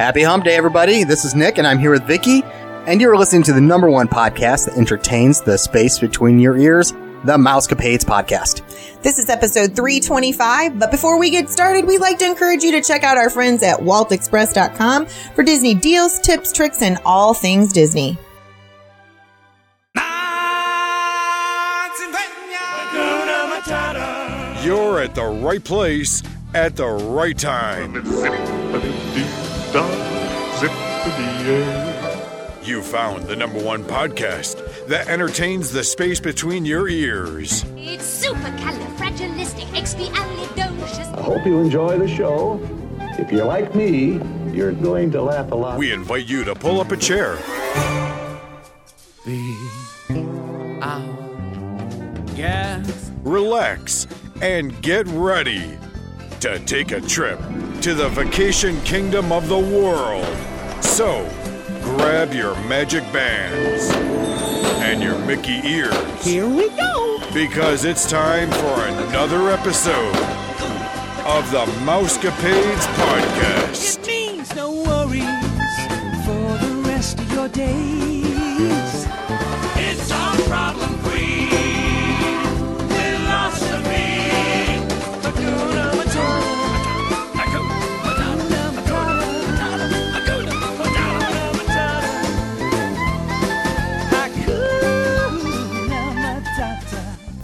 Happy Hump Day, everybody. This is Nick, and I'm here with Vicky, and you're listening to the number one podcast that entertains the space between your ears, the Mousecapades Podcast. This is episode 325, but before we get started, we'd like to encourage you to check out our friends at waltexpress.com for Disney deals, tips, tricks, and all things Disney. You're at the right place at the right time. You found the number one podcast that entertains the space between your ears. It's supercalifragilisticexpialidocious. I hope you enjoy the show. If you're like me, you're going to laugh a lot. We invite you to pull up a chair, Gas. relax, and get ready to take a trip to the vacation kingdom of the world. So, grab your magic bands and your Mickey ears. Here we go. because it's time for another episode of the Mousecapades Podcast. It means no worries for the rest of your days.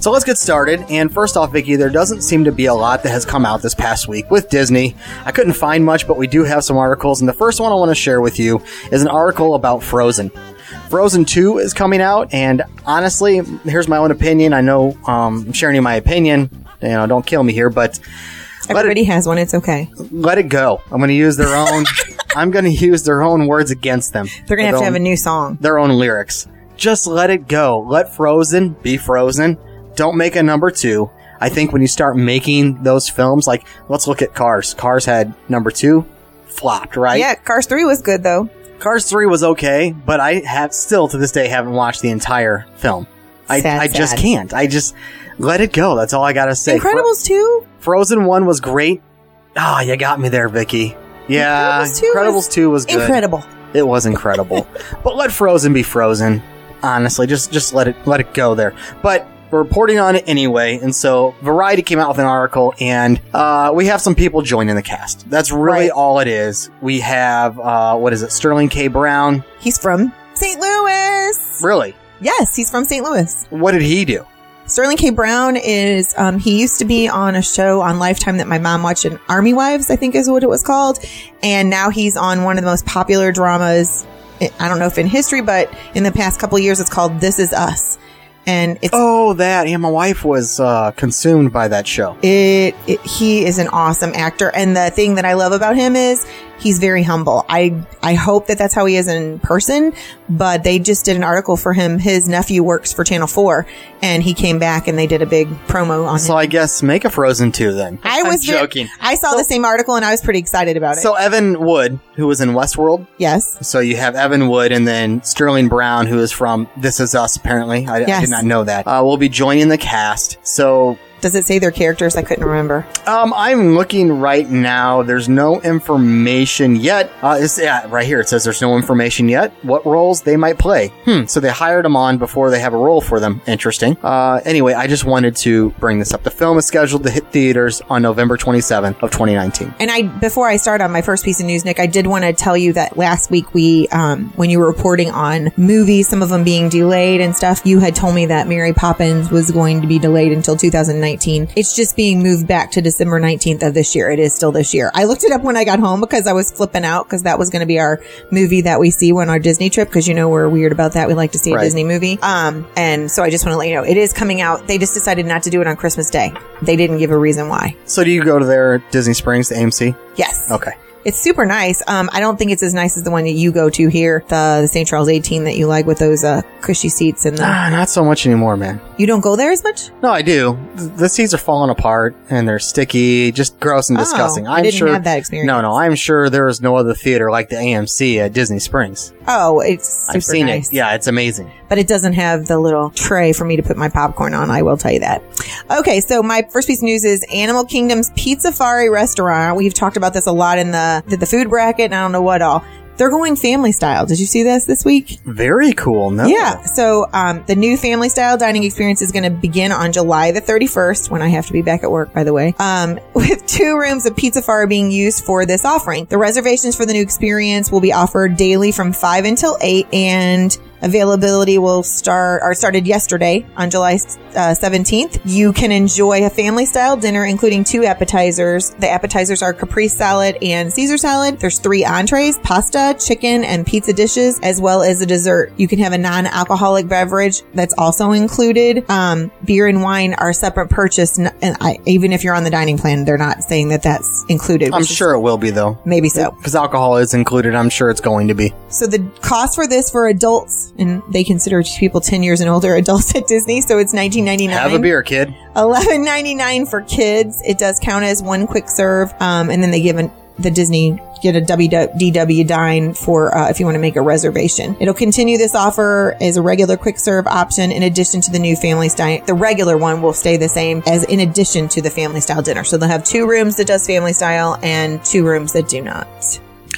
So let's get started. And first off, Vicky, there doesn't seem to be a lot that has come out this past week with Disney. I couldn't find much, but we do have some articles. And the first one I want to share with you is an article about Frozen. Frozen 2 is coming out, and honestly, here's my own opinion. I know um, I'm sharing you my opinion. You know, don't kill me here, but Everybody it, has one. It's okay. let it go. I'm going to use their own. I'm going to use their own words against them. They're going to have to have a new song. their own lyrics. Just let it go. Let Frozen be Frozen. Don't make a number two. I think when you start making those films, like let's look at Cars. Cars had number two, flopped, right? Yeah, Cars 3 was good though. Cars three was okay, but I have still to this day haven't watched the entire film. I, Sad, I just sad. can't. I just let it go. That's all I gotta say. Fro- Incredibles 2? Frozen one was great. Ah, you got me there, Vicky. Yeah, Incredibles 2 Incredibles was two was good. Incredible. It was incredible. but let Frozen be Frozen. Honestly, just just let it let it go there. But we're reporting on it anyway, and so Variety came out with an article, and uh, we have some people joining the cast. That's really Right. all it is. We have uh, what is it? Sterling K. Brown. He's from St. Louis. Really? Yes, he's from St. Louis. What did he do? Sterling K. Brown is, um, he used to be on a show on Lifetime that my mom watched, in Army Wives, I think is what it was called. And now he's on one of the most popular dramas. I don't know if in history, but in the past couple of years, it's called This Is Us. And it's, Oh, that. Yeah, my wife was uh, consumed by that show. it, it, he is an awesome actor. And the thing that I love about him is he's very humble. I, I hope that that's how he is in person, but they just did an article for him. His nephew works for Channel 4 and he came back and they did a big promo on So him. I guess make a Frozen two then. I I'm was ve- joking. I saw the same article and I was pretty excited about it. So Evan Wood, who was in Westworld, yes. So you have Evan Wood and then Sterling Brown, who is from This Is Us, apparently. I, I did not know that. Uh, will be joining the cast. So Does it say their characters? I couldn't remember. um, I'm looking right now. There's no information yet. Uh, it's, yeah, right here. It says there's no information yet. What roles they might play. Hmm. So they hired them on before they have a role for them. Interesting. Uh, anyway, I just wanted to bring this up. The film is scheduled to hit theaters on November 27th of 2019. And I, before I start on my first piece of news, Nick, I did want to tell you that last week we, um, when you were reporting on movies, some of them being delayed and stuff, you had told me that Mary Poppins was going to be delayed until 2019. It's just being moved back to December 19th of this year. It is still this year. I looked it up when I got home because I was flipping out because that was going to be our movie that we see when our Disney trip because you know we're weird about that. We like to see a Right. Disney movie. Um, and so I just want to let you know it is coming out. They just decided not to do it on Christmas Day. They didn't give a reason why. So do you go to their Disney Springs, the AMC? Yes. Okay. It's super nice. Um, I don't think it's as nice as the one that you go to here, the, the St. Charles 18 that you like with those uh, cushy seats and the. Ah, not so much anymore, man. You don't go there as much? No, I do. Th- The seats are falling apart and they're sticky, just gross and Oh, disgusting. I I'm didn't sure have that experience. No, no, I'm sure there is no other theater like the AMC at Disney Springs. Oh, it's super I've seen nice. it. Yeah, it's amazing. But it doesn't have the little tray for me to put my popcorn on. I will tell you that. Okay, so my first piece of news is Animal Kingdom's Pizzafari restaurant. We've talked about this a lot in the the, the food bracket, and I don't know what all. They're going family style. Did you see this this week? Very cool. No. Yeah. So um, the new family style dining experience is going to begin on July the 31st, when I have to be back at work, by the way, um, with two rooms of Pizzafari being used for this offering. The reservations for the new experience will be offered daily from 5 until 8, and availability will start or started yesterday on July uh, 17th. You can enjoy a family style dinner, including two appetizers. The appetizers are caprese salad and Caesar salad. There's three entrees, pasta, chicken, and pizza dishes, as well as a dessert. You can have a non-alcoholic beverage that's also included. Um, beer and wine are separate purchase, and I, even if you're on the dining plan, they're not saying that that's included. I'm which is- sure it will be though. Maybe so. Because alcohol is included, I'm sure it's going to be. So the cost for this for adults, and they consider people 10 years and older adults at Disney, so it's 19.99. Have a beer, kid. 11.99 for kids. It does count as one quick serve, um, and then they give an, the Disney get a WDW dine for uh, if you want to make a reservation. It'll continue this offer as a regular quick serve option in addition to the new family style. The regular one will stay the same as in addition to the family style dinner. So they'll have two rooms that does family style and two rooms that do not.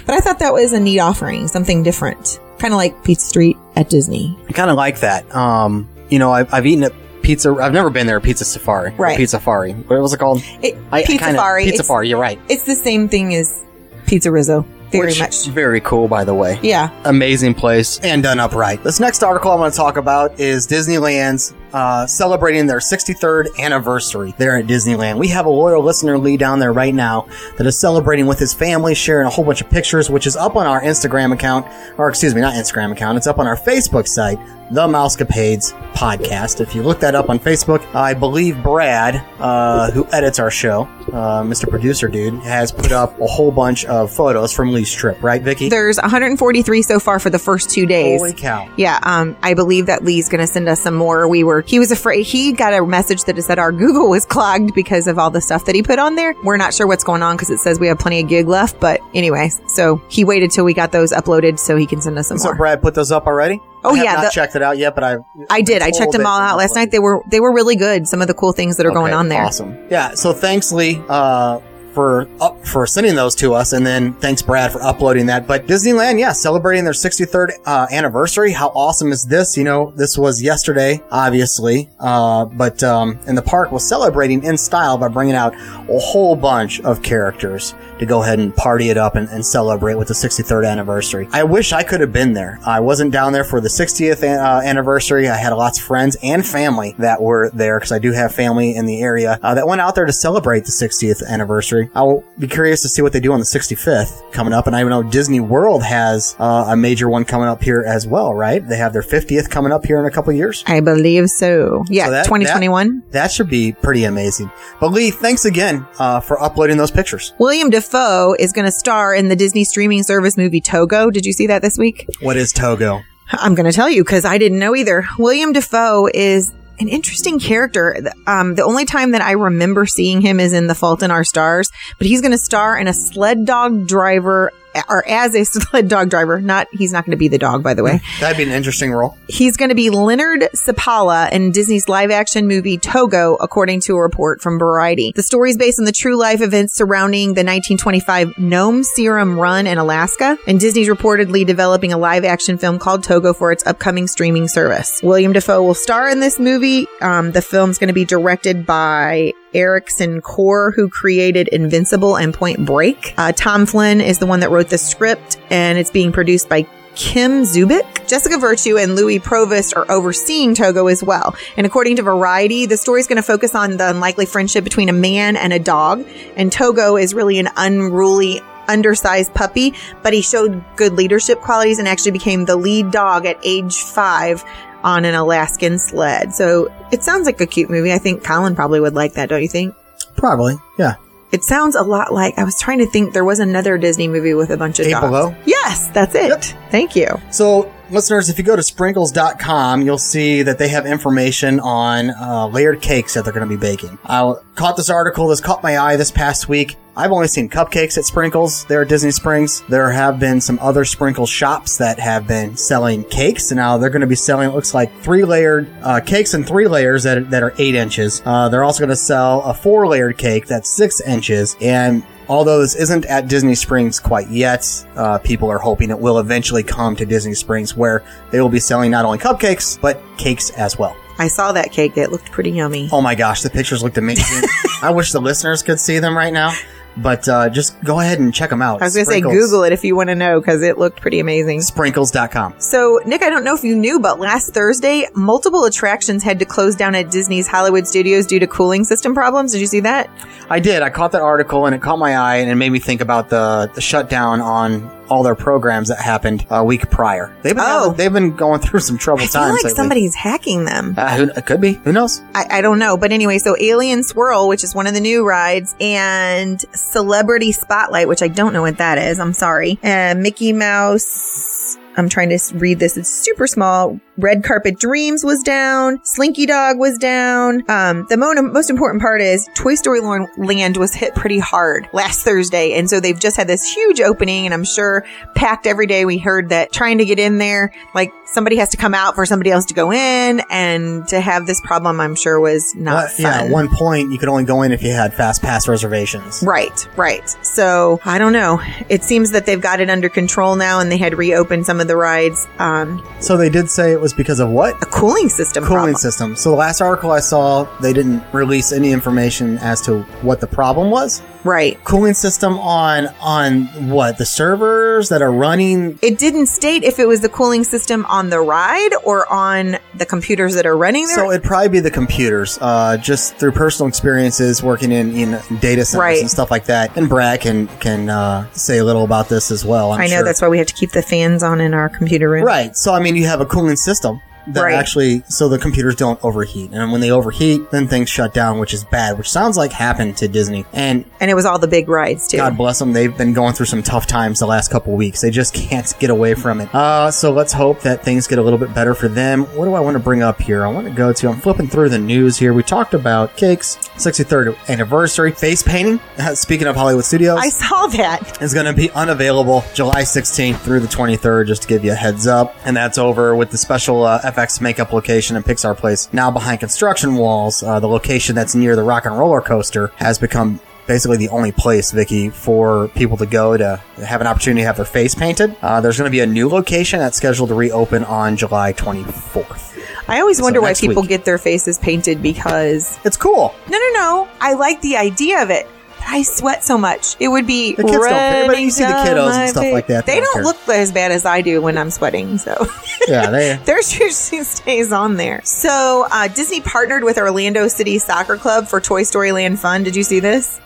But I thought that was a neat offering, something different, kind of like Pizza Street at Disney. I kind of like that. Um, you know, I've, I've eaten at pizza. I've never been there. Pizza Safari. Right. Pizza Safari. What was it called? It, I- Pizza kinda- Fari. Pizza Safari. You're right. It's the same thing as PizzeRizzo. Very Which- much. Very cool, by the way. Yeah. Amazing place and done upright. This next article I want to talk about is Disneyland's uh, celebrating their 63rd anniversary there at Disneyland. We have a loyal listener, Lee, down there right now that is celebrating with his family, sharing a whole bunch of pictures, which is up on our Instagram account, or excuse me, not Instagram account. It's up on our Facebook site, The Mousecapades Podcast. If you look that up on Facebook, I believe Brad, uh, who edits our show, uh, Mr. Producer Dude, has put up a whole bunch of photos from Lee's trip, right, Vicky? There's 143 so far for the first two days. Holy cow. Yeah, um, I believe that Lee's going to send us some more. We were, he was afraid, he got a message that said our Google was clogged because of all the stuff that he put on there. We're not sure what's going on because it says we have plenty of gig left, but anyway, so he waited till we got those uploaded so he can send us some So more. Brad put those up already? Oh, I yeah, not the- checked it out yet, but I I did. I checked them all out last night. They were, they were really good. Some of the cool things that are going on there. Awesome. Yeah. So thanks, Lee, uh, for up for sending those to us, and then thanks, Brad, for uploading that. But Disneyland, yeah, celebrating their 63rd uh, anniversary. How awesome is this? You know, this was yesterday, obviously, uh, but um, and the park was celebrating in style by bringing out a whole bunch of characters to go ahead and party it up and, and celebrate with the 63rd anniversary. I wish I could have been there. I wasn't down there for the 60th an- uh, anniversary. I had lots of friends and family that were there because I do have family in the area uh, that went out there to celebrate the 60th anniversary. I will be curious to see what they do on the 65th coming up. And I know Disney World has uh, a major one coming up here as well, right? They have their 50th coming up here in a couple years. I believe so. Yeah, So that- 2021. That should be pretty amazing. But Lee, thanks again uh, for uploading those pictures. William Dafoe is going to star in the Disney streaming service movie Togo. Did you see that this week? What is Togo? I'm going to tell you because I didn't know either. William Dafoe is an interesting character. Um, the only time that I remember seeing him is in The Fault in Our Stars, but he's going to star in a sled dog driver or as a sled dog driver. Not, he's not going to be the dog, by the way. That'd be an interesting role. He's going to be Leonard Seppala in Disney's live action movie Togo, according to a report from Variety. The story is based on the true life events surrounding the 1925 Nome Serum Run in Alaska, and Disney's reportedly developing a live action film called Togo for its upcoming streaming service. William Dafoe will star in this movie. Um, the film's going to be directed by Ericson Core, who created Invincible and Point Break. Uh, Tom Flynn is the one that wrote the script, and it's being produced by Kim Zubick. Jessica Virtue and Louis Provost are overseeing Togo as well. And according to Variety, the story is going to focus on the unlikely friendship between a man and a dog. And Togo is really an unruly, undersized puppy, but he showed good leadership qualities and actually became the lead dog at age five on an Alaskan sled. So it sounds like a cute movie. I think Colin probably would like that, don't you think? Probably, yeah. It sounds a lot like I was trying to think there was another Disney movie with a bunch of Eight dogs. Below? Yes, that's it. Thank you. So listeners, if you go to sprinkles.com, you'll see that they have information on uh, layered cakes that they're going to be baking. I caught this article. This caught my eye this past week. I've only seen cupcakes at Sprinkles there at Disney Springs. There have been some other Sprinkles shops that have been selling cakes, and now they're going to be selling, it looks like, three layered uh, cakes in three layers that, that are eight inches. Uh, they're also going to sell a four layered cake that's six inches, and Although this isn't at Disney Springs quite yet, uh, people are hoping it will eventually come to Disney Springs where they will be selling not only cupcakes, but cakes as well. I saw that cake. It looked pretty yummy. Oh my gosh, the pictures looked amazing. I wish the listeners could see them right now. But uh, just go ahead and check them out. I was going to say Google it if you want to know because it looked pretty amazing. Sprinkles.com. So, Nick, I don't know if you knew, but last Thursday, multiple attractions had to close down at Disney's Hollywood Studios due to cooling system problems. Did you see that? I did. I caught that article and it caught my eye and it made me think about the, the shutdown on all their programs that happened a week prior. They've been Oh. they've been going through some trouble I feel times. like lately. somebody's hacking them. Uh, who, it could be. Who knows? I, I don't know. But anyway, so Alien Swirl, which is one of the new rides, and Celebrity Spotlight, which I don't know what that is. I'm sorry. And Mickey Mouse. I'm trying to read this. It's super small. Red Carpet Dreams was down. Slinky Dog was down. Um, the mo- most important part is Toy Story Land was hit pretty hard last Thursday. And so they've just had this huge opening and I'm sure packed every day. We heard that trying to get in there, like somebody has to come out for somebody else to go in and to have this problem, I'm sure was not fun. yeah, at one point you could only go in if you had fast pass reservations. Right, right. So I don't know. It seems that they've got it under control now, and they had reopened some of the rides. Um, So they did say it was because of what? a cooling system Cooling problem. system. So the last article I saw, they didn't release any information as to what the problem was. Right. Cooling system on on what the servers that are running. It didn't state if it was the cooling system on the ride or on the computers that are running the So it'd probably be the computers, uh, just through personal experiences working in, in data centers Right. and stuff like that. And Brad can can uh, say a little about this as well. I'm I know sure. that's why we have to keep the fans on in our computer room. Right. So I mean, you have a cooling system that Right. actually, so the computers don't overheat, and when they overheat, then things shut down, which is bad. Which sounds like happened to Disney. And And it was all the big rides too. God bless them, they've been going through some tough times the last couple weeks. They just can't get away from it. Uh, so let's hope that things get a little bit better for them. What do I want to bring up here? I want to go to. I'm flipping through the news here. We talked about Cakes 63rd anniversary face painting. Speaking of Hollywood Studios, I saw that. is going to be unavailable July 16th through the 23rd, just to give you a heads up. And that's over with the special uh, FX makeup location in Pixar Place. Now behind construction walls, uh, the location that's near the Rock and Roller Coaster has become basically the only place, Vicky, for people to go to have an opportunity to have their face painted. Uh, there's going to be a new location that's scheduled to reopen on July 24th. I always wonder why people week. get their faces painted because It's cool. no, no, no. I like the idea of it. But I sweat so much. It would be The kids don't care, but you see the kiddos and stuff like that, They, they don't don't look as bad as I do when I'm sweating. So Yeah, they. theirs usually stays on there. So uh, Disney partnered with Orlando City Soccer Club for Toy Story Land Fun. Did you see this?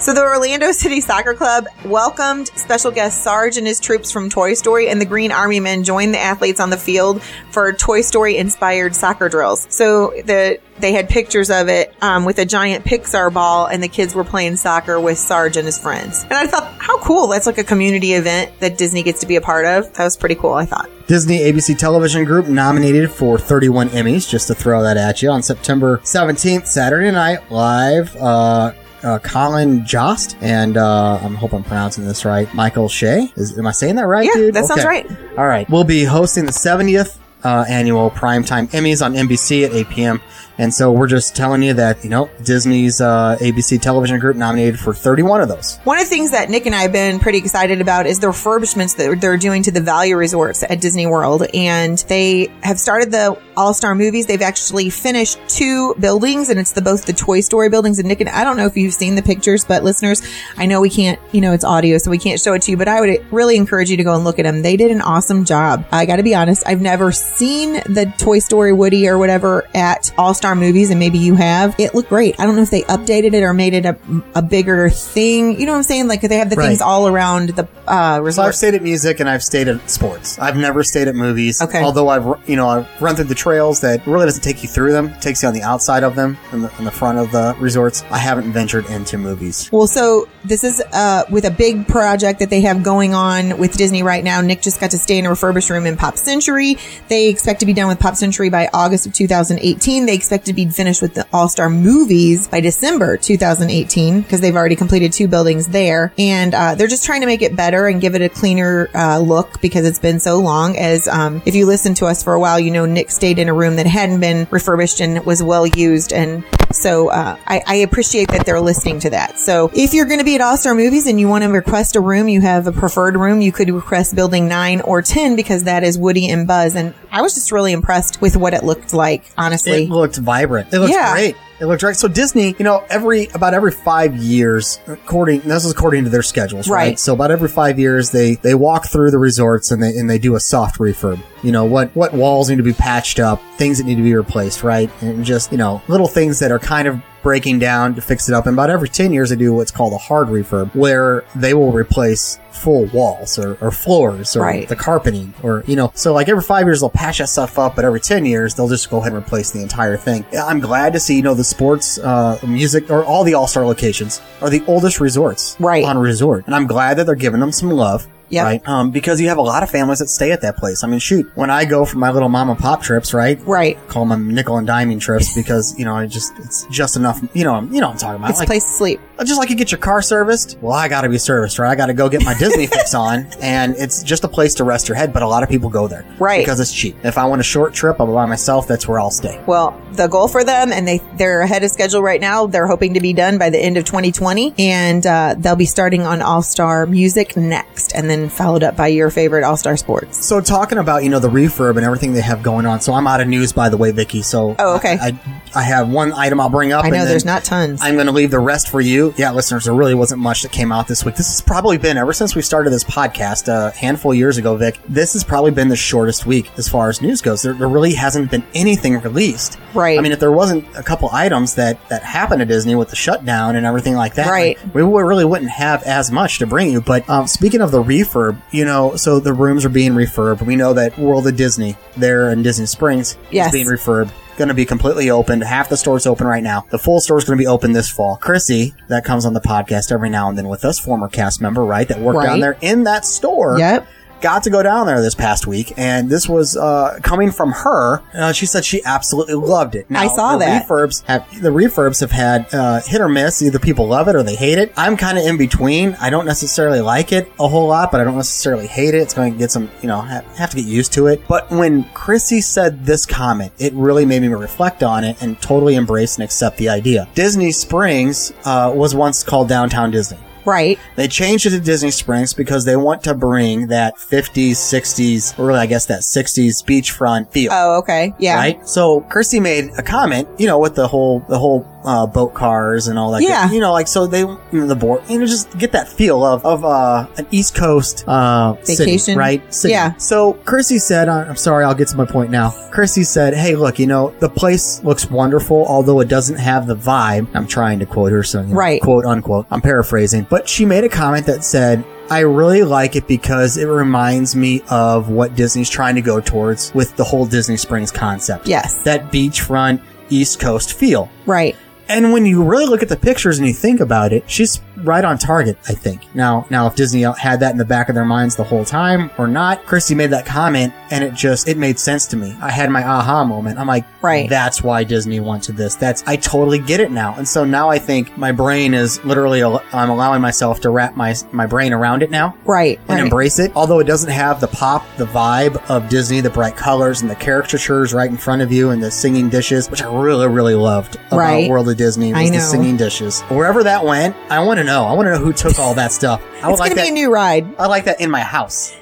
So the Orlando City Soccer Club welcomed special guest Sarge and his troops from Toy Story, and the Green Army Men joined the athletes on the field for Toy Story inspired soccer drills. So the they had pictures of it um, with a giant Pixar ball, and the kids were playing soccer with Sarge and his friends. And I thought, how cool! That's like a community event that Disney gets to be a part of. That was pretty cool. I thought. Disney ABC Television Group nominated for 31 Emmys, just to throw that at you, on September 17th, Saturday night, live. Uh, uh, Colin Jost and uh, I hope I'm pronouncing this right. Michael Che. Is, am I saying that right, Yeah, dude? that sounds right. All right. We'll be hosting the 70th uh, annual primetime Emmys on NBC at 8 p.m. And so we're just telling you that, you know, Disney's uh, ABC Television Group nominated for 31 of those. One of the things that Nick and I have been pretty excited about is the refurbishments that they're doing to the value resorts at Disney World. And they have started the All Star movies. They've actually finished two buildings, and it's the both the Toy Story buildings. And Nick and I don't know if you've seen the pictures, but listeners, I know we can't, you know, it's audio, so we can't show it to you. But I would really encourage you to go and look at them. They did an awesome job. I got to be honest, I've never seen the Toy Story Woody or whatever at All Star Movies, and maybe you have, it looked great. I don't know if they updated it or made it a, a bigger thing. You know what I'm saying? Like they have the Right. things all around the uh, So. I've stayed at music and I've stayed at sports. I've never stayed at movies. Okay. Although I've, you know, I've run through the trails that really doesn't take you through them. It takes you on the outside of them, in the, in the front of the resorts. I haven't ventured into movies. Well, so this is uh, with a big project that they have going on with Disney right now. Nick just got to stay in a refurbished room in Pop Century. They expect to be done with Pop Century by August of 2018. They expect to be finished with the All Star movies by December 2018 because they've already completed two buildings there. And uh, they're just trying to make it better and give it a cleaner uh, look because it's been so long. As um, if you listen to us for a while, you know Nick stayed in a room that hadn't been refurbished and was well used. And so uh, I, I appreciate that they're listening to that. So if you're going to be at All Star Movies and you want to request a room, you have a preferred room, you could request building nine or 10 because that is Woody and Buzz. And I was just really impressed with what it looked like, honestly. It looked vibrant. It looks Yeah. great. It looked great. So Disney, you know, every about every five years, according this is according to their schedules, right? Right. So about every five years, they they walk through the resorts and they and they do a soft refurb. You know what what walls need to be patched up, things that need to be replaced, right? And just you know little things that are kind of breaking down to fix it up. And about every ten years, they do what's called a hard refurb, where they will replace full walls or, or floors or Right. the carpeting or you know so like every five years they'll patch that stuff up but every 10 years they'll just go ahead and replace the entire thing i'm glad to see you know the sports uh music or all the all-star locations are the oldest resorts Right. on resort and i'm glad that they're giving them some love Yep. Right. Um, because you have a lot of families that stay at that place. I mean, shoot, when I go for my little mom and pop trips, right? Right. Call them nickel and diming trips because, you know, I just, it's just enough, you know, you know what I'm talking about. It's a Like, place to sleep. Just like you get your car serviced, well, I gotta be serviced, right? I gotta go get my Disney fix on, and it's just a place to rest your head, but a lot of people go there. Right. Because it's cheap. If I want a short trip, I'll by myself, that's where I'll stay. Well, the goal for them, and they they're ahead of schedule right now. They're hoping to be done by the end of 2020, and uh, they'll be starting on All Star Music next, and then followed up by your favorite All Star Sports. So talking about, you know, the refurb and everything they have going on, so I'm out of news, by the way, Vicky, so. Oh, okay. I, I, I have one item I'll bring up. I know there's not tons. I'm going to leave the rest for you. Yeah, listeners, there really wasn't much that came out this week. This has probably been, ever since we started this podcast a handful of years ago, Vic, this has probably been the shortest week as far as news goes. There, there really hasn't been anything released. Right. I mean, if there wasn't a couple items that, that happened at Disney with the shutdown and everything like that, Right. like, we would- really wouldn't have as much to bring you. But um, speaking of the refurb, you know, so the rooms are being refurbed. We know that World of Disney there in Disney Springs Yes. is being refurbed. Going to be completely opened. Half the store's open right now. The full store's going to be open this fall. Chrissy, that comes on the podcast every now and then with us, former cast member, right? That worked down there in that store Yep. Got to go down there this past week, and this was uh, coming from her. Uh, she said she absolutely loved it. Now, I saw the that. Refurbs have the refurbs have had uh, hit or miss. Either people love it or they hate it. I'm kind of in between. I don't necessarily like it a whole lot, but I don't necessarily hate it. It's going to get some, you know, ha- have to get used to it. But when Chrissy said this comment, it really made me reflect on it and totally embrace and accept the idea. Disney Springs uh, was once called Downtown Disney. Right. They changed it to Disney Springs because they want to bring that 50s, 60s, or really, I guess that 60s beachfront feel. Oh, okay. Yeah. Right. So Kirsty made a comment, you know, with the whole, the whole, uh, boat cars and all that. Yeah. good- You know, like, so they, you know, the board, you know, just get that feel of, of, uh, an East Coast, uh, city, Vacation. right? City. Yeah. So Kirsty said, uh, I'm sorry, I'll get to my point now. Kirsty said, Hey, look, you know, the place looks wonderful, although it doesn't have the vibe. I'm trying to quote her, so, you know, Right. quote unquote. I'm paraphrasing, but she made a comment that said, I really like it because it reminds me of what Disney's trying to go towards with the whole Disney Springs concept. Yes. That beachfront East Coast feel. Right. And when you really look at the pictures and you think about it, she's right on target, I think. Now, now if Disney had that in the back of their minds the whole time or not, Christy made that comment and it just, it made sense to me. I had my aha moment. I'm like, Right. that's why Disney wanted this. That's, I totally get it now. And so now I think my brain is literally, al- I'm allowing myself to wrap my, my brain around it now Right. and right. embrace it. Although it doesn't have the pop, the vibe of Disney, the bright colors and the caricatures right in front of you and the singing dishes, which I really, really loved about Right. World of Disney was I the singing dishes. Wherever that went, I want to know. I want to know who took all that stuff. I would It's like going to that. be a new ride. I like that in my house.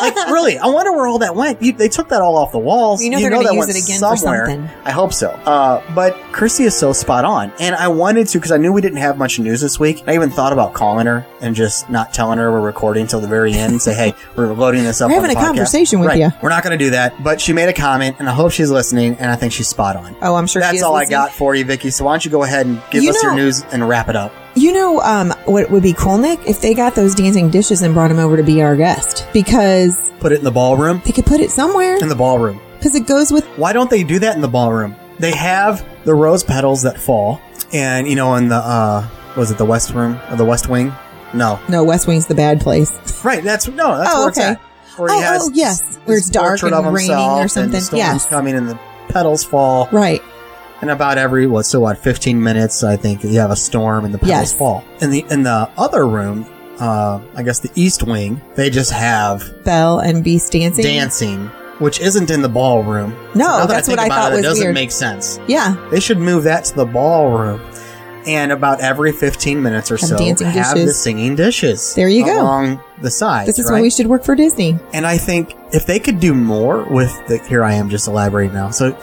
Like, really, I wonder where all that went. You, they took that all off the walls. You know they're gonna that use it again for somewhere. something. I hope so. Uh, but Christy is so spot on, and I wanted to because I knew we didn't have much news this week. I even thought about calling her and just not telling her we're recording until the very end. and say, hey, we're loading this up. We're on having a podcast. conversation with Right. you. We're not going to do that, but she made a comment, and I hope she's listening. And I think she's spot on. Oh, I'm sure she That's all listening. I got for you, Vicky. So why don't you go ahead and give You us your news and wrap it up? You know, um, what would be cool, Nick, if they got those dancing dishes and brought them over to be our guest because Put it in the ballroom. they could put it somewhere In the ballroom. because it goes with. Why don't they do that in the ballroom? They have the rose petals that fall, and you know, in the uh, was it the West Room or the West Wing? No, No, West Wing's the bad place. right. That's no. That's Oh, where it's okay. at. Where Oh, oh, yes. Where this it's dark portrait and of raining himself or and something. the storm's Yes. coming and the petals fall. Right. And about every what so what fifteen minutes, I think you have a storm and the petals Yes. fall. In the in the other room, uh, I guess the East Wing, they just have Belle and Beast dancing. dancing, which isn't in the ballroom. No, now that that's what I thought it, was it doesn't weird. make sense. Yeah. They should move that to the ballroom. And about every 15 minutes or Have so, dancing have dishes. the singing dishes. There you go. Along the sides. This is right? why we should work for Disney. And I think if they could do more with the, here I am just elaborating now. So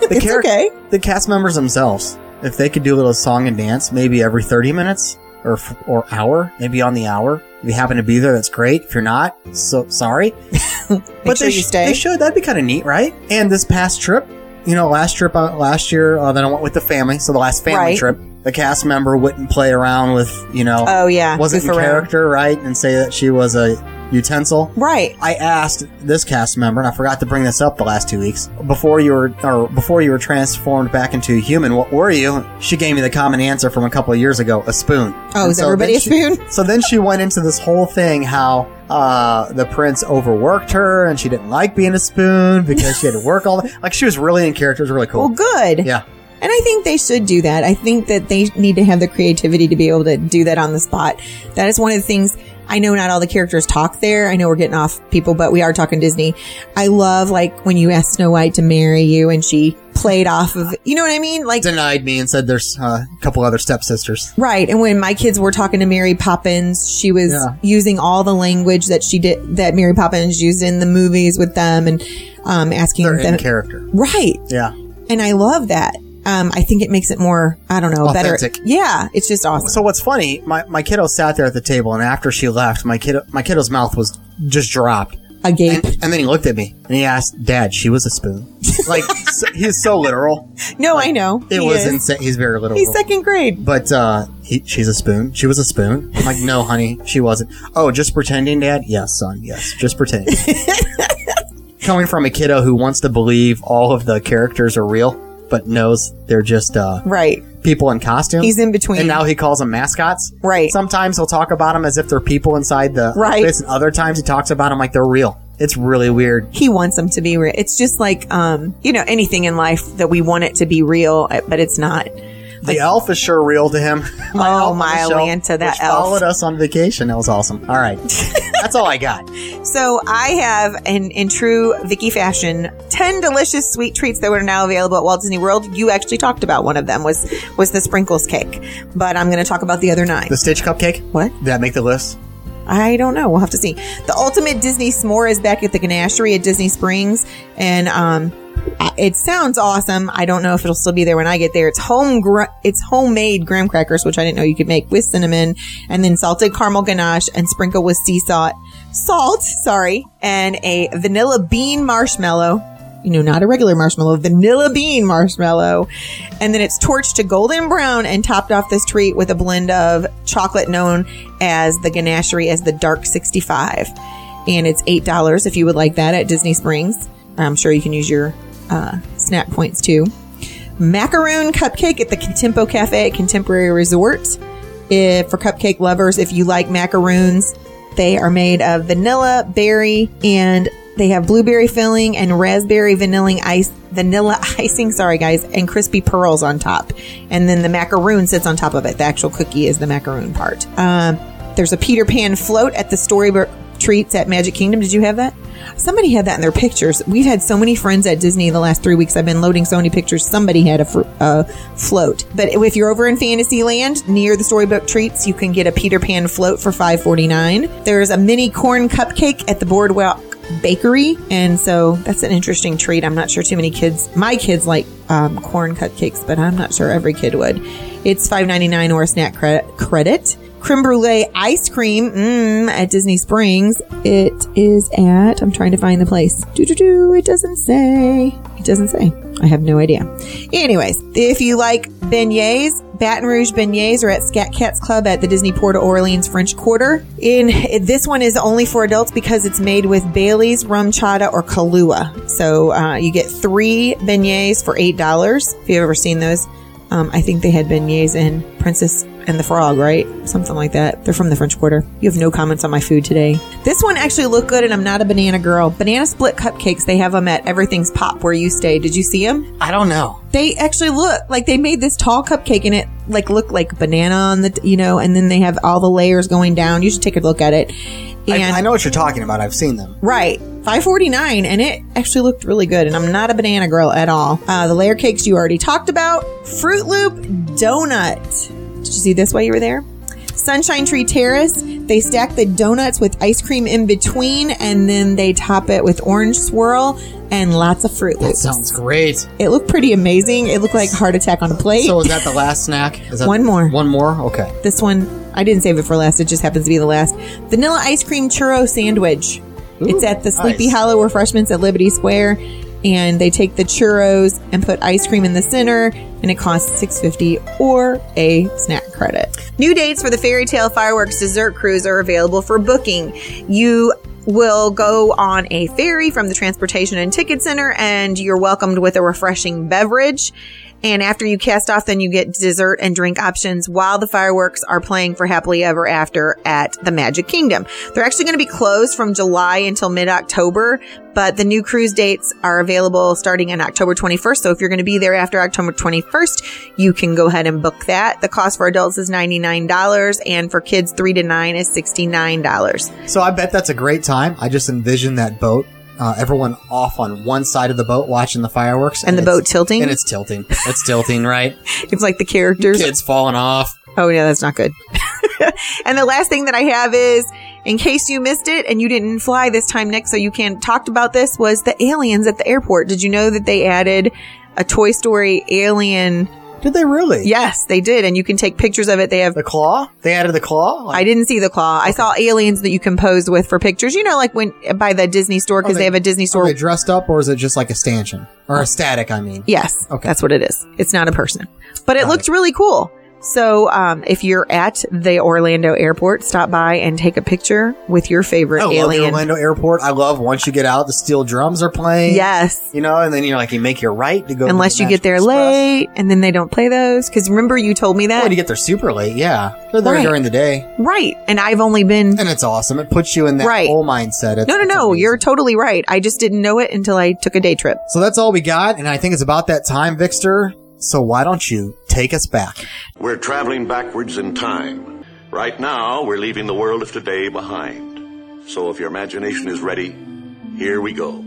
the It's okay. the cast members themselves, if they could do a little song and dance, maybe every 30 minutes or, or hour, maybe on the hour. If you happen to be there, that's great. If you're not, so sorry. but sure they, sh- stay. they should. That'd be kind of neat, right? And this past trip, you know, last trip uh, last year, uh, then I went with the family. So the last family Right. trip, the cast member wouldn't play around with, you know, Oh, yeah. wasn't in around. character, right? And say that she was a utensil. Right. I asked this cast member, and I forgot to bring this up the last two weeks. Before you were, or before you were transformed back into a human, what were you? She gave me the common answer from a couple of years ago: a spoon. Oh, And is everybody then a she- spoon? So then she went into this whole thing how uh, the prince overworked her, and she didn't like being a spoon because she had to work all. The, like she was really in character. It was really cool. Well, good. Yeah. And I think they should do that. I think that they need to have the creativity to be able to do that on the spot. That is one of the things. I know not all the characters talk there. I know we're getting off people, but we are talking Disney. I love like when you asked Snow White to marry you and she played off of, you know what I mean? Like, Denied me and said there's uh, a couple other stepsisters. right. And when my kids were talking to Mary Poppins, she was Yeah. using all the language that she did, that Mary Poppins used in the movies with them and, um, asking They're them. character. Right. Yeah. And I love that. Um, I think it makes it more, I don't know, Authentic. better. Yeah, it's just awesome. So what's funny, my, my kiddo sat there at the table, and after she left, my kiddo my kiddo's mouth was just dropped, A gape. and, and then he looked at me and he asked, "Dad, she was a spoon." like so, he's so literal. No, I know. It He was is. insane. He's very literal. He's second grade. but uh, he, she's a spoon. She was a spoon. I'm like, no, honey, she wasn't. Oh, just pretending, Dad? Yes, son. Yes, just pretending. Coming from a kiddo who wants to believe all of the characters are real, but knows they're just uh, Right. people in costumes. He's in between. And now he calls them mascots. Right. Sometimes he'll talk about them as if they're people inside the Right. office, and other times he talks about them like they're real. It's really weird. He wants them to be real. It's just like, um, you know, anything in life that we want it to be real, uh, but it's not. The elf is sure real to him. Oh, elf on my Atlanta, that elf. followed us on vacation. That was awesome. All right. That's all I got. So I have, in, in true Vicky fashion, 10 delicious sweet treats that are now available at Walt Disney World. You actually talked about one of them was, was the sprinkles cake, but I'm going to talk about the other nine. The Stitch Cupcake? what? Did that make the list? I don't know. We'll have to see. The ultimate Disney s'more is back at the Ganachery at Disney Springs, and um, it sounds awesome. I don't know if it'll still be there when I get there. It's home, gr- it's homemade graham crackers, which I didn't know you could make with cinnamon, and then salted caramel ganache and sprinkle with sea salt, salt, sorry, and a vanilla bean marshmallow. You know, not a regular marshmallow, vanilla bean marshmallow. And then it's torched to golden brown and topped off this treat with a blend of chocolate known as the ganachery as the dark 65. And it's $8 if you would like that at Disney Springs. I'm sure you can use your uh, snap points too. Macaroon cupcake at the Contempo Cafe at Contemporary Resort. If, for cupcake lovers, if you like macaroons, they are made of vanilla, berry, and they have blueberry filling and raspberry vanilla ice, vanilla icing. Sorry, guys, and crispy pearls on top. And then the macaroon sits on top of it. The actual cookie is the macaroon part. Um, there's a Peter Pan float at the Storybook treats at Magic Kingdom. Did you have that? Somebody had that in their pictures. We've had so many friends at Disney the last three weeks. I've been loading so many pictures. Somebody had a fr- float. But if you're over in Fantasyland near the Storybook Treats, you can get a Peter Pan float for five forty nine. There's a mini corn cupcake at the Boardwalk Bakery, and so that's an interesting treat. I'm not sure too many kids. My kids like um, corn cupcakes, but I'm not sure every kid would. It's five ninety nine or a snack credit. credit creme brulee ice cream mm, at Disney Springs. It is at, I'm trying to find the place. Do do do. It doesn't say. It doesn't say. I have no idea. Anyways, if you like beignets, Baton Rouge beignets are at Scat Cats Club at the Disney Port of Orleans French Quarter. In this one is only for adults because it's made with Bailey's, RumChata, or Kahlua. So uh, you get three beignets for eight dollars. If you've ever seen those, um, I think they had beignets in Princess and the Frog, right? Something like that. They're from the French Quarter. You have no comments on my food today. This one actually looked good, and I'm not a banana girl. Banana split cupcakes. They have them at Everything's Pop where you stay. Did you see them? I don't know. They actually look like they made this tall cupcake, and it like looked like banana on the, you know, and then they have all the layers going down. You should take a look at it. And I, I know what you're talking about. I've seen them. Right. 549 and it actually looked really good and I'm not a banana girl at all. Uh, the layer cakes you already talked about. Fruit Loop donut. Did you see this while you were there? Sunshine Tree Terrace. They stack the donuts with ice cream in between and then they top it with orange swirl and lots of Fruit That Loops. sounds great. It looked pretty amazing. It looked like a heart attack on a plate. So is that the last snack? Is that One more. One more? Okay. this one, I didn't save it for last. It just happens to be the last. Vanilla ice cream churro sandwich. it's at the Sleepy nice. Hollow Refreshments at Liberty Square, and they take the churros and put ice cream in the center, and it costs six fifty or a snack credit. New dates for the Fairy Tale Fireworks Dessert Cruise are available for booking. You will go on a ferry from the Transportation and Ticket Center, and you're welcomed with a refreshing beverage. And after you cast off, then you get dessert and drink options while the fireworks are playing for Happily Ever After at the Magic Kingdom. They're actually going to be closed from July until mid-October, but the new cruise dates are available starting on October 21st. So if you're going to be there after October 21st, you can go ahead and book that. The cost for adults is $99 and for kids 3 to 9 is $69. So I bet that's a great time. I just envision that boat. Uh, everyone off on one side of the boat watching the fireworks, And the boat tilting? and it's tilting. It's tilting, right? It's like the characters. Kids falling off. Oh yeah, that's not good. and the last thing that I have is, in case you missed it and you didn't fly this time, Nick, so you can talked about this was the aliens at the airport. Did you know that they added a Toy Story alien? Did they really? Yes, they did, and you can take pictures of it. They have. The claw? They added the claw? Like- I didn't see the claw. I saw aliens that you can pose with for pictures. You know, like when by the Disney store because Are they, have a Disney store. Are they dressed up or is it just like a stanchion? Or a static, I mean. Yes, Okay. that's what it is. It's not a person, but it Got looked it. really cool. So, um, if you're at the Orlando airport, stop by and take a picture with your favorite I alien. Orlando airport. I love once you get out, the steel drums are playing. Yes. You know, and then you're like, you make your right to go. Unless the you get there Express. late and then they don't play those. Cause remember you told me that? When you get there super late, yeah. They're there Right. during the day. right. And I've only been, And it's awesome. It puts you in that Right. whole mindset. It's, no, no, no. amazing. You're totally right. I just didn't know it until I took a day trip. So that's all we got, and I think it's about that time, Vixter. So why don't you take us back? We're traveling backwards in time. Right now, we're leaving the world of today behind. So if your imagination is ready, here we go.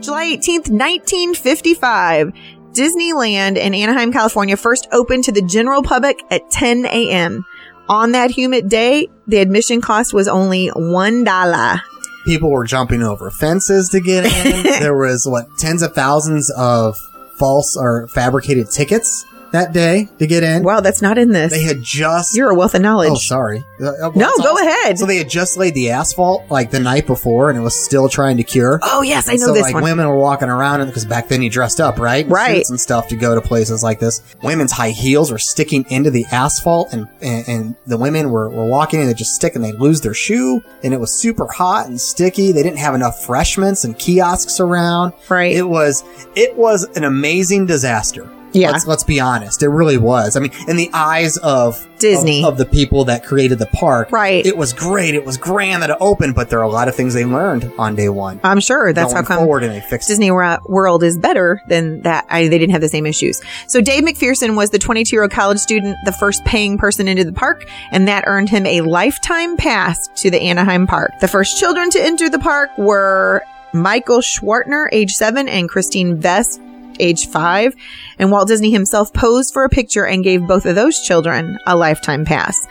July 18th, 1955. Disneyland in Anaheim, California first opened to the general public at 10 a.m. On that humid day, the admission cost was only $1. People were jumping over fences to get in. there was what tens of thousands of false or fabricated tickets that day to get in. Wow, that's not in this. They had just You're a wealth of knowledge. Oh, sorry. Uh, uh, No, go ahead. So they had just laid the asphalt like the night before, and it was still trying to cure. Oh, yes, I know so this like one. women were walking around because back then you dressed up, right? Right. Suits and stuff to go to places like this. Women's high heels were sticking into the asphalt, and and, and the women were, were walking and they just stick and they lose their shoe, and it was super hot and sticky. They didn't have enough refreshments and kiosks around. Right. It was it was an amazing disaster. Yeah. Let's, let's be honest. It really was. I mean, in the eyes of Disney. of, of the people that created the park, Right. It was great. It was grand that it opened, but there are a lot of things they learned on day one. I'm sure that's how come forward, and they fixed. Disney Wor- World is better than that. I, they didn't have the same issues. So Dave McPherson was the 22 year old college student, the first paying person into the park, and that earned him a lifetime pass to the Anaheim Park. The first children to enter the park were Michael Schwartner, age seven, and Christine Vess, age five. And Walt Disney himself posed for a picture and gave both of those children a lifetime pass.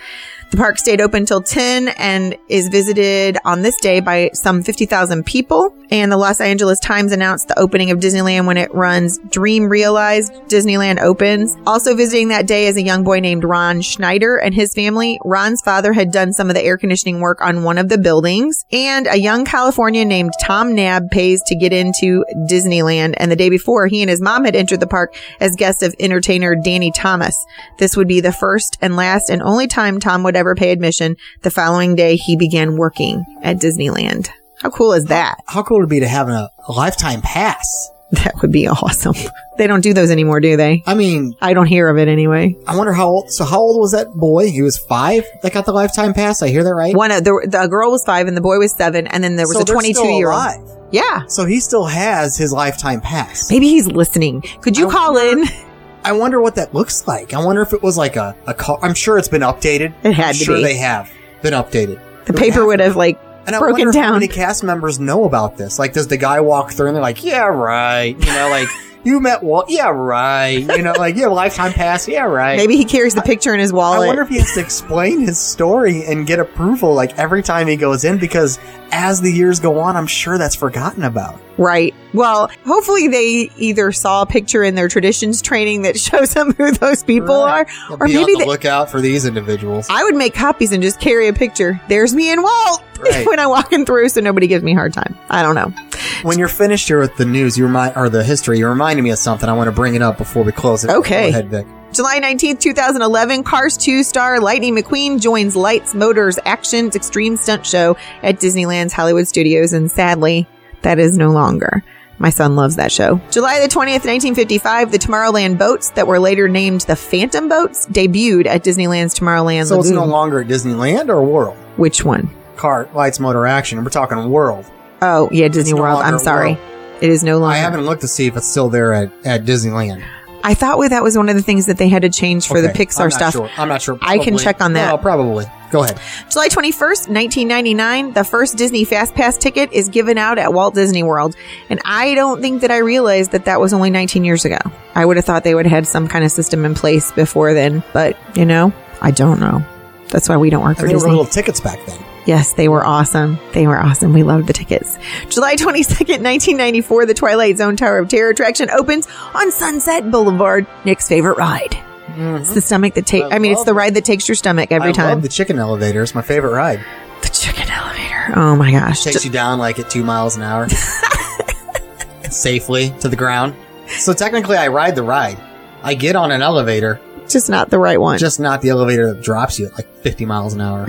The park stayed open till 10 and is visited on this day by some 50,000 people. And the Los Angeles Times announced the opening of Disneyland when it runs Dream Realized Disneyland opens. Also visiting that day is a young boy named Ron Schneider and his family. Ron's father had done some of the air conditioning work on one of the buildings. And a young Californian named Tom Nabbe pays to get into Disneyland. And the day before, he and his mom had entered the park as guests of entertainer Danny Thomas. This would be the first and last and only time Tom would ever pay admission. The following day, he began working at Disneyland. How cool is that? How cool would it be to have a, a lifetime pass? That would be awesome. They don't do those anymore, do they? I mean, I don't hear of it anyway. I wonder how old. So how old was that boy? He was five that got the lifetime pass. I hear that right? One of the, the girl was five and the boy was seven, and then there was So a 22 still year old. Yeah. So he still has his lifetime pass. Maybe he's listening. Could you I call wonder- in? I wonder what that looks like. I wonder if it was like a, a car. I'm sure it's been updated. It had I'm to sure be. they have been updated. The paper would have like And I broken wonder if down. how many cast members know about this. Like, does the guy walk through and they're like, "Yeah, right," you know, like you met Walt, yeah, right, you know, like yeah, lifetime pass, yeah, right. Maybe he carries the picture in his wallet. I wallet. wonder if he has to explain his story and get approval like every time he goes in because as the years go on, I'm sure that's forgotten about. Right. Well, hopefully they either saw a picture in their traditions training that shows them who those people are, They'll or be maybe on the they, lookout for these individuals. I would make copies and just carry a picture. There's me and Walt Right. when I'm walking through, so nobody gives me a hard time. I don't know. When you're finished here with the news, you remind or the history, you reminded me of something. I want to bring it up before we close it. Okay. Go ahead, Vic. July 19th, 2011, Cars 2 star Lightning McQueen joins Lights Motors Action's Extreme Stunt Show at Disneyland's Hollywood Studios, and sadly, that is no longer. My son loves that show. July the 20th, 1955, the Tomorrowland boats that were later named the Phantom Boats debuted at Disneyland's Tomorrowland So it's Lagoon. no longer at Disneyland or World. Which one? Car, lights, motor, action. We're talking World. Oh, yeah, Disney no World. I'm sorry. World. It is no longer. I haven't looked to see if it's still there at, at Disneyland. I thought that was one of the things that they had to change for the Pixar I'm stuff. Sure. I'm not sure. I can check on that. No, probably. Go ahead. July 21st, 1999, the first Disney Fast Pass ticket is given out at Walt Disney World. And I don't think that I realized that that was only 19 years ago. I would have thought they would have had some kind of system in place before then, but you know, I don't know. That's why we don't work for And were Disney. little tickets back then. Yes, they were awesome. They were awesome. We loved the tickets. July 22nd, 1994, the Twilight Zone Tower of Terror attraction opens on Sunset Boulevard. Nick's favorite ride. Mm-hmm. It's the stomach that takes, I, mean, it's the ride that takes your stomach every I time. love the chicken elevator. It's my favorite ride. the chicken elevator. Oh my gosh. It Takes you down like at two miles an hour. Safely to the ground. So technically I ride the ride. I get on an elevator, just not the right one. just not the elevator that drops you at like 50 miles an hour.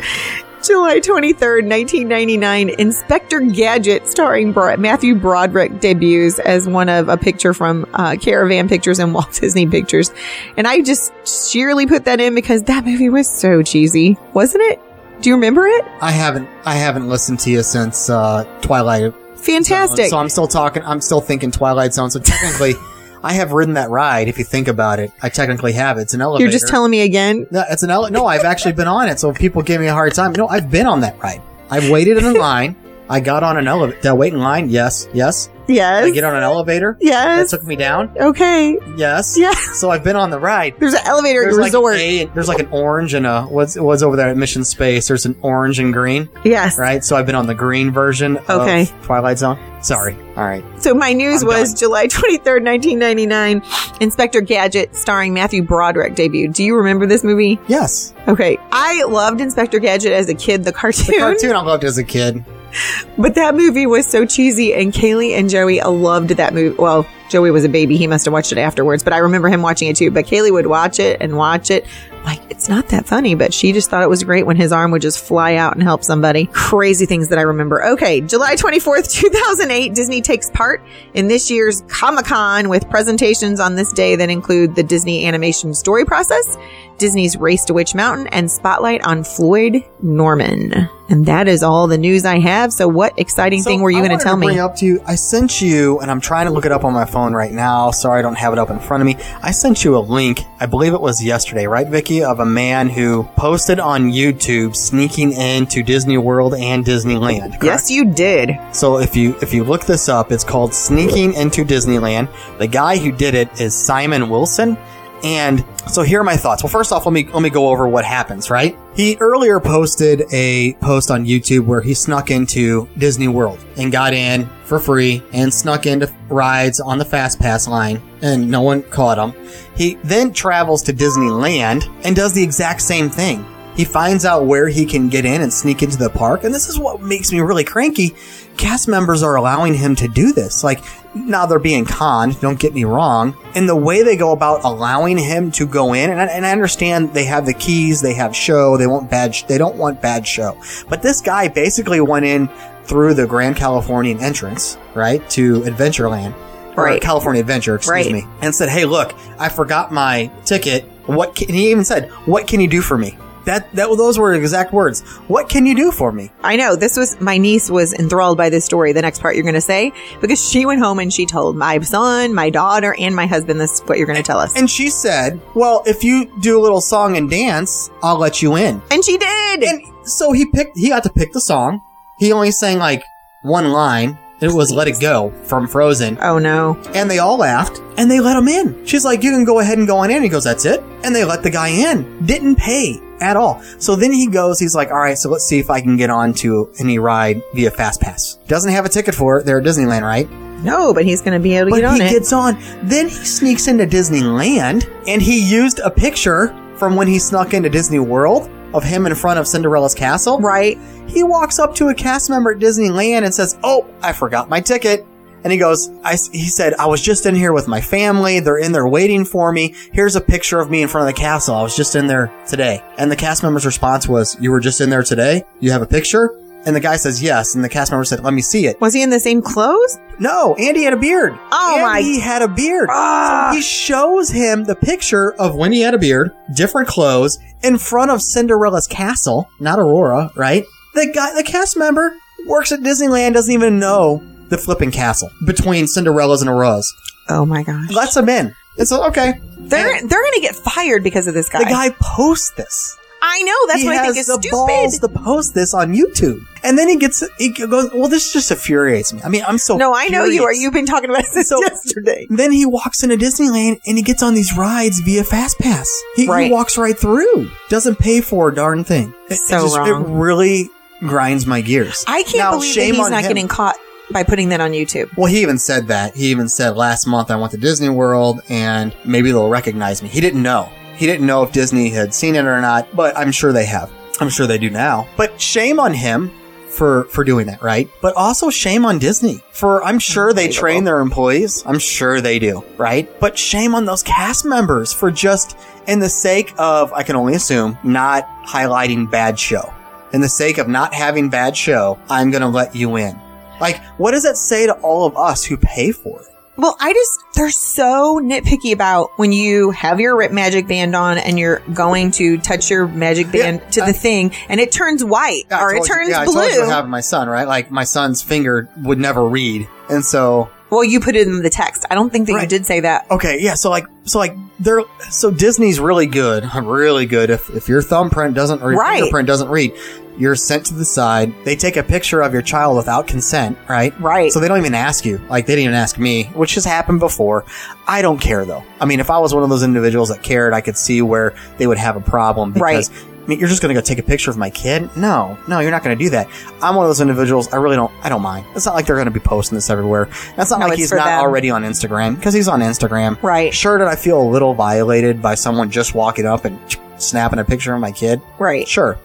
July 23rd, 1999, Inspector Gadget starring Bro- Matthew Broderick debuts as one of a picture from uh, Caravan Pictures and Walt Disney Pictures. And I just sheerly put that in because that movie was so cheesy, wasn't it? Do you remember it? I haven't I haven't listened to you since uh Twilight Fantastic. So I'm still talking. I'm still thinking Twilight Zone. So technically, I have ridden that ride. If you think about it, I technically have. It's an elevator. You're just telling me again? No, it's an ele- No, I've actually been on it. So people give me a hard time, no, I've been on that ride. I've waited in a line. I got on an elevator. Did I wait in line? Yes. Yes. Yes. I get on an elevator. yes. That took me down. okay. Yes. Yes. So I've been on the ride. There's an elevator at There's like resort. a, there's like an orange and a what's what's over there at Mission Space. There's an orange and green, yes. right? So I've been on the green version Okay. of Twilight Zone. Sorry. All right. So my news I'm was done. July 23rd, 1999. Inspector Gadget starring Matthew Broderick debuted. Do you remember this movie? Yes. Okay. I loved Inspector Gadget as a kid, the cartoon, The cartoon I loved as a kid. but that movie was so cheesy and Kaylee and Joey loved that movie. Well, Joey was a baby. He must have watched it afterwards, but I remember him watching it too. But Kaylee would watch it and watch it. like, it's not that funny, but she just thought it was great when his arm would just fly out and help somebody. Crazy things that I remember. Okay, July 24th, 2008, Disney takes part in this year's Comic Con with presentations on this day that include the Disney animation story process, Disney's Race to Witch Mountain, and Spotlight on Floyd Norman. And that is all the news I have. So, what exciting So thing were you going to tell me? Up to you. I sent you, and I'm trying to look it up on my phone right now. Sorry, I don't have it up in front of me. I sent you a link. I believe it was yesterday, right, Vicky, of a man who posted on YouTube sneaking into Disney World and Disneyland. correct? Yes, you did. So if you if you look this up, it's called Sneaking into Disneyland. The guy who did it is Simon Wilson. And so here are my thoughts. Well, first off, let me let me go over what happens, right? He earlier posted a post on YouTube where he snuck into Disney World and got in for free and snuck into rides on the fast pass line and no one caught him. He then travels to Disneyland and does the exact same thing. He finds out where he can get in and sneak into the park. And this is what makes me really cranky. Cast members are allowing him to do this. Like, now they're being conned, don't get me wrong. And the way they go about allowing him to go in, and I, and I understand they have the keys, they have show, they want bad, sh- they don't want bad show. But this guy basically went in through the Grand Californian entrance, right, to Adventureland. Or Right. California Adventure, excuse Right. me. And said, hey, look, I forgot my ticket. What can, and he even said, what can you do for me? That, that, those were exact words. What can you do for me? I know this was my niece was enthralled by this story. The next part you're going to say because she went home and she told my son, my daughter, and my husband this is what you're going to tell us. And she said, well, if you do a little song and dance, I'll let you in. And she did. And so he picked, he got to pick the song. He only sang like one line. It was Let It Go from Frozen. oh no. And they all laughed and they let him in. She's like, you can go ahead and go on in. He goes, that's it. And they let the guy in. Didn't pay at all. So then he goes, he's like, all right, so let's see if I can get on to any ride via Fast Pass. Doesn't have a ticket for it. They're at Disneyland, right? No, but he's going to be able to But get on it. he gets on. Then he sneaks into Disneyland and he used a picture from when he snuck into Disney World of him in front of Cinderella's castle. right. He walks up to a cast member at Disneyland and says, "Oh, I forgot my ticket." And he goes, I, he said, I was just in here with my family. They're in there waiting for me. Here's a picture of me in front of the castle. I was just in there today. And the cast member's response was, you were just in there today? You have a picture? And the guy says, yes. And the cast member said, let me see it. Was he in the same clothes? No, Andy had a beard. Oh, my- Andy had a beard. Ah. So he shows him the picture of when he had a beard, different clothes, in front of Cinderella's castle, not Aurora, right? The guy, the cast member, works at Disneyland, doesn't even know the flipping castle between Cinderella's and Aurora's. Oh my gosh. Lets them in. It's okay. They're And they're going to get fired because of this guy. the guy posts this. I know. That's he what I think is the stupid. balls to post this on YouTube. And then he gets, he goes, well, this just infuriates me. I mean, I'm so no, I know you are. You've been talking about this So- yesterday. Then he walks into Disneyland and he gets on these rides via Fast Pass. He, he walks right through. Doesn't pay for a darn thing. It, it So just- wrong. It really grinds my gears. I can't Now, believe that he's not him. getting caught by putting that on YouTube. Well, he even said that. He even said last month I went to Disney World and maybe they'll recognize me. He didn't know. He didn't know if Disney had seen it or not, but I'm sure they have. I'm sure they do now. But shame on him for for doing that, right? But also shame on Disney for I'm sure they train their employees. I'm sure they do, right? But shame on those cast members for just in the sake of I can only assume not highlighting bad show. In the sake of not having bad show, I'm going to let you in. Like, what does that say to all of us who pay for it? Well, I just, they're so nitpicky about when you have your Rip Magic Band on and you're going to touch your Magic Band Yeah, to the thing and it turns white Yeah, or it told you- turns yeah, I told you what happened to my son, right? Like, my son's finger would never read. And so, well, you put it in the text. I don't think that you did say that. okay, yeah, so like, so like, they're, so Disney's really good, really good. If, if your thumbprint doesn't, or your Right. fingerprint doesn't read, you're sent to the side. They take a picture of your child without consent, right? Right. So they don't even ask you. Like, they didn't even ask me, which has happened before. I don't care though. I mean, if I was one of those individuals that cared, I could see where they would have a problem because I mean, you're just going to go take a picture of my kid? No, no, you're not going to do that. I'm one of those individuals. I really don't. I don't mind. It's not like they're going to be posting this everywhere. That's not No, like he's not them. already on Instagram because he's on Instagram. Right. Sure, did I feel a little violated by someone just walking up and snapping a picture of my kid? Right. Sure,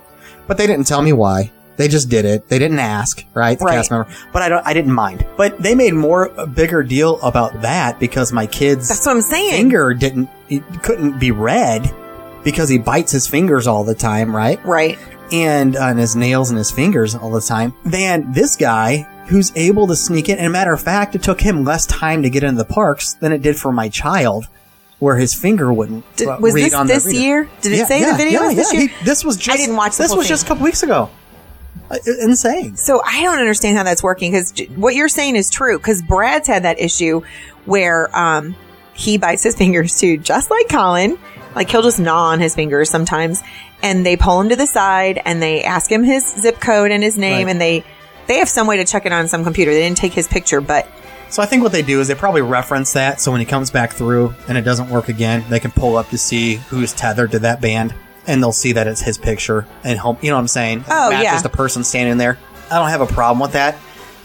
but they didn't tell me why. They just did it. They didn't ask, right? The Right. cast member. But I don't. I didn't mind. But they made more a bigger deal about that because my kid's That's what I'm saying. finger didn't it couldn't be read because he bites his fingers all the time, right? Right. and uh, on his nails and his fingers all the time than this guy who's able to sneak in. And a matter of fact, it took him less time to get into the parks than it did for my child, where his finger wouldn't Did, uh, was read this on the this reader. year? Did it Yeah, say yeah, the video yeah, was this yeah. year? He- this was just. I didn't watch the This whole was thing. just a couple weeks ago. Uh, insane. So I don't understand how that's working because what you're saying is true. Because Brad's had that issue where um, he bites his fingers too, just like Colin. Like he'll just gnaw on his fingers sometimes, and they pull him to the side and they ask him his zip code and his name, Right. and they they have some way to check it on some computer. They didn't take his picture, but So I think what they do is they probably reference that, so when he comes back through and it doesn't work again, they can pull up to see who's tethered to that band, and they'll see that it's his picture and help. You know what I'm saying? Oh, Matches yeah. the person standing there. I don't have a problem with that,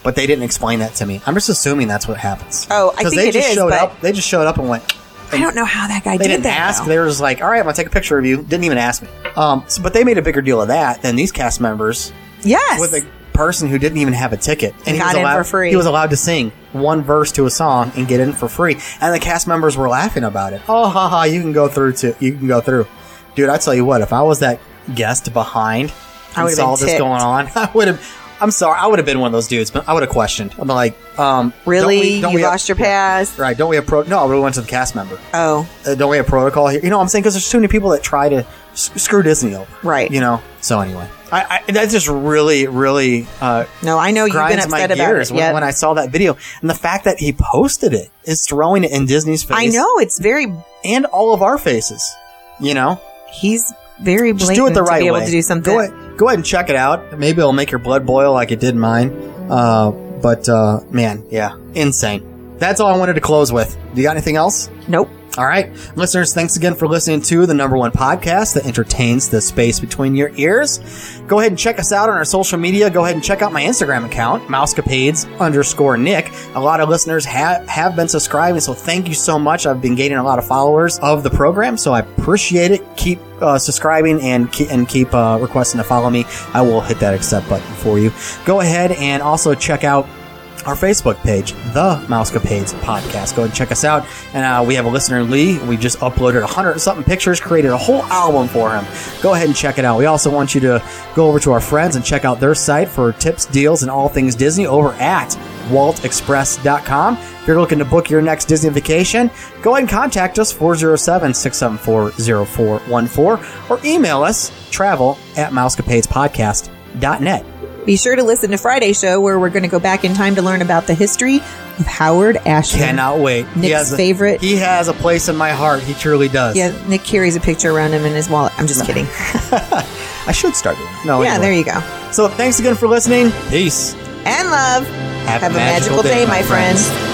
but they didn't explain that to me. I'm just assuming that's what happens. Oh, I think they it just is, showed but- up. They just showed up and went. I don't know how that guy They did didn't that. ask. though. They were just like, "All right, I'm gonna take a picture of you." Didn't even ask me. Um, so, but they made a bigger deal of that than these cast members yes, with a person who didn't even have a ticket and he was allowed. He was allowed to sing one verse to a song and get in for free, and the cast members were laughing about it. Oh, haha! You can go through to you can go through, dude. I tell you what, if I was that guest behind I and would've saw been this going on, I would have. I'm sorry, I would have been one of those dudes, but I would have questioned. I'm like, um, really, don't we- don't you we have- lost your pass. Right? Don't we have pro? No, I would have went to the cast member. Oh, Uh, don't we have protocol here? You know what I'm saying? Because there's too many people that try to screw Disney over. Right. You know? So anyway, I, I that just really, really, uh, no, I know you've been upset about it. when, when I saw that video. And the fact that he posted it is throwing it in Disney's face. I know it's very. And all of our faces. You know? He's very blatant Just do it the right to be able way. to do something. Go ahead, go ahead and check it out. Maybe it'll make your blood boil like it did mine. Uh, but, uh, man, yeah. Insane. That's all I wanted to close with. Do you got anything else? Nope. All right. Listeners, thanks again for listening to the number one podcast that entertains the space between your ears. Go ahead and check us out on our social media. Go ahead and check out my Instagram account, mousecapades underscore Nick. A lot of listeners have, have been subscribing, so thank you so much. I've been gaining a lot of followers of the program, so I appreciate it. Keep uh, subscribing and keep, and keep uh, requesting to follow me. I will hit that accept button for you. Go ahead and also check out our Facebook page, The Mousecapades Podcast. Go and check us out. And uh, we have a listener, Lee. We just uploaded a hundred something pictures, created a whole album for him. Go ahead and check it out. We also want you to go over to our friends and check out their site for tips, deals, and all things Disney over at waltexpress.com. If you're looking to book your next Disney vacation, go ahead and contact us 407-674-0414 or email us travel at mousecapadespodcast.net. Be sure to listen to Friday's show where we're going to go back in time to learn about the history of Howard Ashman. Cannot wait. he Nick's has a, favorite- He has a place in my heart. He truly does. Yeah, Nick carries a picture around him in his wallet. I'm just kidding. I should start doing it. No, yeah, anyway. there you go. So thanks again for listening. Peace. And love. Have Have, a magical, day, my friends. You've